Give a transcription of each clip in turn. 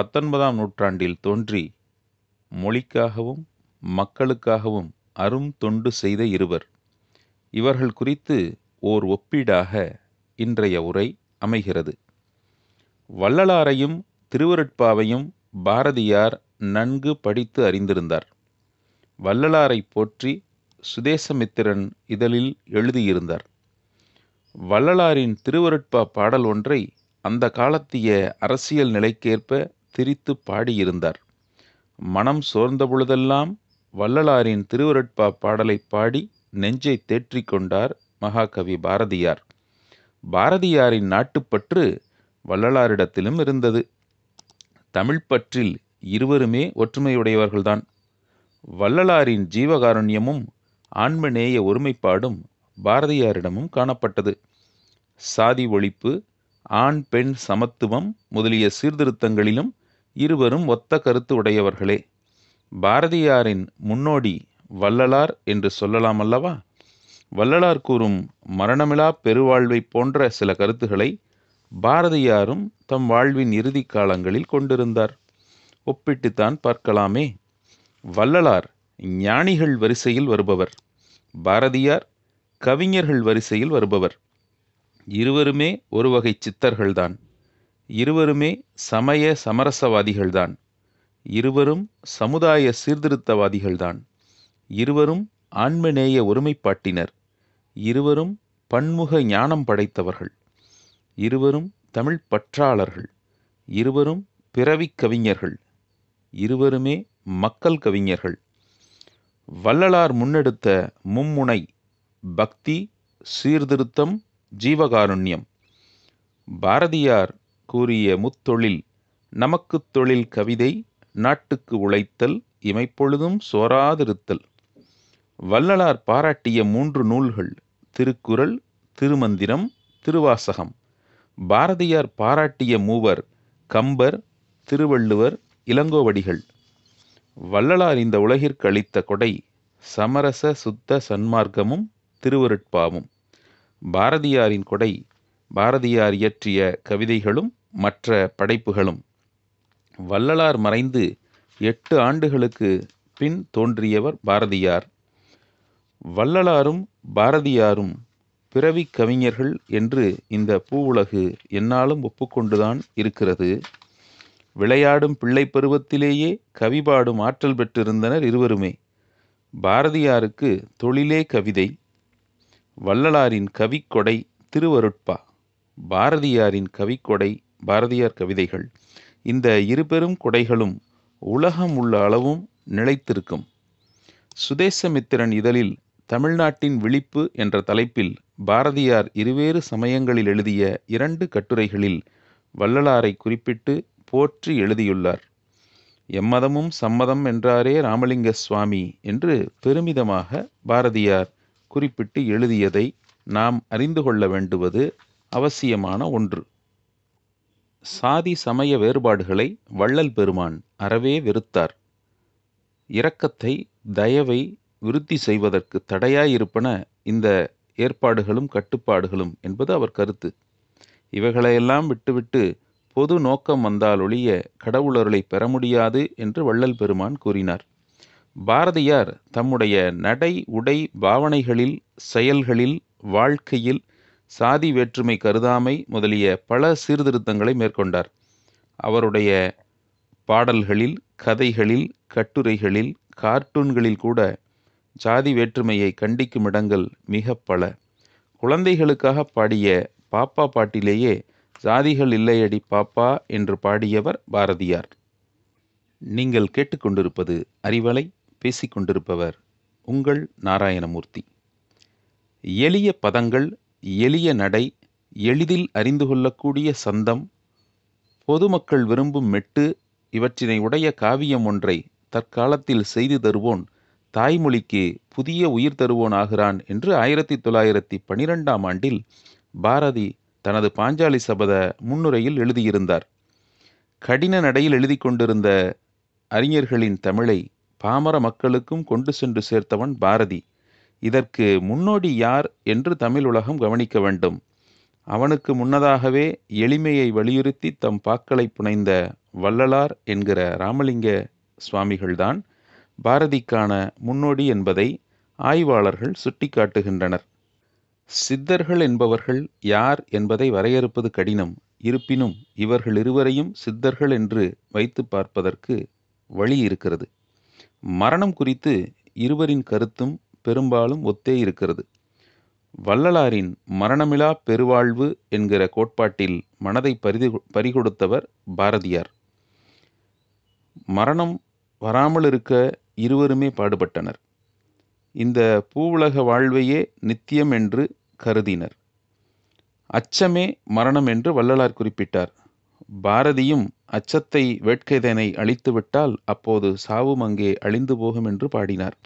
பத்தொன்பதாம் நூற்றாண்டில் தோன்றி மொழிக்காகவும் மக்களுக்காகவும் அரும் தொண்டு செய்த இருவர். இவர்கள் குறித்து ஓர் ஒப்பீடாக இன்றைய உரை அமைகிறது. வள்ளலாரையும் திருவருட்பாவையும் பாரதியார் நன்கு படித்து அறிந்திருந்தார். வள்ளலாரை போற்றி சுதேசமித்திரன் இதழில் எழுதியிருந்தார். வள்ளலாரின் திருவருட்பா பாடல் ஒன்றை அந்த காலத்திய அரசியல் நிலைக்கேற்ப திரித்து பாடியிருந்தார். மனம் சோர்ந்த பொழுதெல்லாம் வள்ளலாரின் திருவருட்பா பாடலை பாடி நெஞ்சை தேற்றிக் கொண்டார் மகாகவி பாரதியார். பாரதியாரின் நாட்டுப்பற்று வள்ளலாரிடத்திலும் இருந்தது. தமிழ்ப்பற்றில் இருவருமே ஒற்றுமையுடையவர்கள்தான். வள்ளலாரின் ஜீவகாருண்யமும் ஆன்மநேய ஒருமைப்பாடும் பாரதியாரிடமும் காணப்பட்டது. சாதி ஒழிப்பு ஆண் பெண் சமத்துவம் முதலிய சீர்திருத்தங்களிலும் இருவரும் ஒத்த கருத்து உடையவர்களே. பாரதியாரின் முன்னோடி வள்ளலார் என்று சொல்லலாம் அல்லவா வள்ளலார் கூறும் மரணமிலா பெருவாழ்வை போன்ற சில கருத்துக்களை பாரதியாரும் தம் வாழ்வின் இறுதி காலங்களில் கொண்டிருந்தார். ஒப்பிட்டுத்தான் பார்க்கலாமே. வள்ளலார் ஞானிகள் வரிசையில் வருபவர். பாரதியார் கவிஞர்கள் வரிசையில் வருபவர். இருவருமே ஒரு வகை சித்தர்கள்தான். இருவருமே சமய சமரசவாதிகள்தான். இருவரும் சமுதாய சீர்திருத்தவாதிகள்தான். இருவரும் ஆன்மநேய ஒருமைப்பாட்டினர். இருவரும் பன்முக ஞானம் படைத்தவர்கள். இருவரும் தமிழ் பற்றாளர்கள். இருவரும் பிறவிக் கவிஞர்கள். இருவருமே மக்கள் கவிஞர்கள். வள்ளலார் முன்னெடுத்த மும்முனை பக்தி சீர்திருத்தம் ஜீவகாருண்யம். பாரதியார் கூறிய முத்தொழில் நமக்குத் தொழில் கவிதை நாட்டுக்கு உழைத்தல் இமைப்பொழுதும் சோராதிருத்தல். வள்ளலார் பாராட்டிய மூன்று நூல்கள் திருக்குறள் திருமந்திரம் திருவாசகம். பாரதியார் பாராட்டிய மூவர் கம்பர் திருவள்ளுவர் இளங்கோவடிகள். வள்ளலார் இந்த உலகிற்கு அளித்த கொடை சமரச சுத்த சன்மார்க்கமும் திருவருட்பாவும். பாரதியாரின் கொடை பாரதியார் இயற்றிய கவிதைகளும் மற்ற படைப்புகளும் வள்ளலார் மறைந்து எட்டு ஆண்டுகளுக்கு பின் தோன்றியவர் பாரதியார். வள்ளலாரும் பாரதியாரும் பிறவி கவிஞர்கள் என்று இந்த பூவுலகு என்னாலும் ஒப்புக்கொண்டுதான் இருக்கிறது. விளையாடும் பிள்ளை பருவத்திலேயே கவி பாடும் ஆற்றல் பெற்றிருந்தனர் இருவருமே. பாரதியாருக்கு தொழிலே கவிதை வள்ளலாரின் கவிக்கொடை திருவருட்பா பாரதியாரின் கவிக்கொடை பாரதியார் கவிதைகள் இந்த இருபெரும் கொடைகளும் உலகம் உள்ள அளவும் நிலைத்திருக்கும். சுதேசமித்திரன் இதழில் தமிழ்நாட்டின் விழிப்பு என்ற தலைப்பில் பாரதியார் இருவேறு சமயங்களில் எழுதிய இரண்டு கட்டுரைகளில் வள்ளலாரை குறிப்பிட்டு போற்றி எழுதியுள்ளார். எம்மதமும் சம்மதம் என்றாரே ராமலிங்க சுவாமி என்று பெருமிதமாக பாரதியார் குறிப்பிட்டு எழுதியதை நாம் அறிந்து கொள்ள வேண்டுவது அவசியமான ஒன்று. சாதி சமய வேறுபாடுகளை வள்ளல் பெருமான் அறவே வெறுத்தார். இரக்கத்தை தயவை விருத்தி செய்வதற்கு தடையாயிருப்பன இந்த ஏற்பாடுகளும் கட்டுப்பாடுகளும் என்பது அவர் கருத்து. இவைகளையெல்லாம் விட்டுவிட்டு பொது நோக்கம் வந்தால் ஒழிய கடவுளர்களை பெற முடியாது என்று வள்ளல் பெருமான் கூறினார். பாரதியார் தம்முடைய நடை உடை பாவனைகளில் செயல்களில் வாழ்க்கையில் சாதி வேற்றுமை கருதாமை முதலிய பல சீர்திருத்தங்களை மேற்கொண்டார். அவருடைய பாடல்களில் கதைகளில் கட்டுரைகளில் கார்ட்டூன்களில் கூட ஜாதி வேற்றுமையை கண்டிக்கும் இடங்கள் மிக பல. குழந்தைகளுக்காக பாடிய பாப்பா பாட்டிலேயே ஜாதிகள் இல்லையடி பாப்பா என்று பாடியவர் பாரதியார். நீங்கள் கேட்டுக்கொண்டிருப்பது அறிவலை பேசிக்கொண்டிருப்பவர் உங்கள் நாராயணமூர்த்தி. எளிய பதங்கள் எளிய நடை எளிதில் அறிந்து கொள்ளக்கூடிய சந்தம் பொதுமக்கள் விரும்பும் மெட்டு இவற்றினை உடைய காவியம் ஒன்றை தற்காலத்தில் செய்து தருவோன் தாய்மொழிக்கு புதிய உயிர் தருவோன் ஆகிறான் என்று ஆயிரத்தி தொள்ளாயிரத்தி பனிரெண்டாம் ஆண்டில் பாரதி தனது பாஞ்சாலி சபத முன்னுரையில் எழுதியிருந்தார். கடின நடையில் எழுதி கொண்டிருந்த அறிஞர்களின் தமிழை பாமர மக்களுக்கும் கொண்டு சென்று சேர்த்தவன் பாரதி. இதற்கு முன்னோடி யார் என்று தமிழ் உலகம் கவனிக்க வேண்டும். அவனுக்கு முன்னதாகவே எளிமையை வலியுறுத்தி தம் பாக்களை புனைந்த வள்ளலார் என்கிற ராமலிங்க சுவாமிகள்தான் பாரதிக்கான முன்னோடி என்பதை ஆய்வாளர்கள் சுட்டிக்காட்டுகின்றனர். சித்தர்கள் என்பவர்கள் யார் என்பதை வரையறுப்பது கடினம். இருப்பினும் இவர்கள் இருவரையும் சித்தர்கள் என்று வைத்து பார்ப்பதற்கு வழி இருக்கிறது. மரணம் குறித்து இருவரின் கருத்தும் பெரும்பாலும் ஒத்தே இருக்கிறது. வள்ளலாரின் மரணமிலா பெருவாழ்வு என்கிற கோட்பாட்டில் மனதை பரிதி பறிகொடுத்தவர் பாரதியார். மரணம் வராமல் இருக்க இருவருமே பாடுபட்டனர். இந்த பூவுலக வாழ்வையே நித்தியம் என்று கருதினர். அச்சமே மரணம் என்று வள்ளலார் குறிப்பிட்டார். பாரதியும் அச்சத்தை வேட்கைதனை அழித்துவிட்டால் அப்போது சாவும் அங்கே அழிந்து போகும் என்று பாடினார்.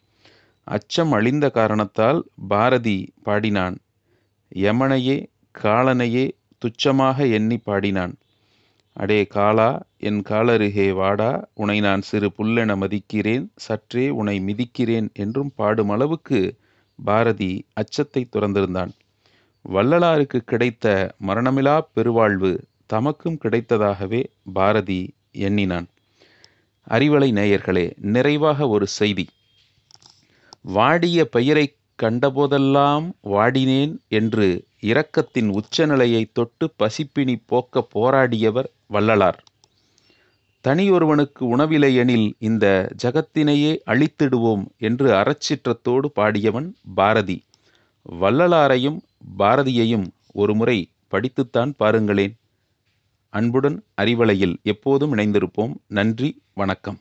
அச்சம் அழிந்த காரணத்தால் பாரதி பாடினான். யமனையே காலனையே துச்சமாக எண்ணி பாடினான். அடே காலா என் காலருகே வாடா உனை நான் சிறு புல்லென மதிக்கிறேன் சற்றே உனை மிதிக்கிறேன் என்றும் பாடும் அளவுக்கு பாரதி அச்சத்தை துறந்திருந்தான். வள்ளலாருக்கு கிடைத்த மரணமிலா பெருவாழ்வு தமக்கும் கிடைத்ததாகவே பாரதி எண்ணினான். அறிவலை நேயர்களே நிறைவாக ஒரு செய்தி. வாடிய பெயரை கண்டபோதெல்லாம் வாடினேன் என்று இரக்கத்தின் உச்சநிலையை தொட்டு பசிப்பினி போக்க போராடியவர் வள்ளலார். தனியொருவனுக்கு உணவில்லை எனில் இந்த ஜகத்தினையே அழித்திடுவோம் என்று அறச்சிற்றத்தோடு பாடியவன் பாரதி. வள்ளலாரையும் பாரதியையும் ஒருமுறை படித்துத்தான் பாருங்களேன். அன்புடன் அறிவலையில் எப்போதும் இணைந்திருப்போம். நன்றி வணக்கம்.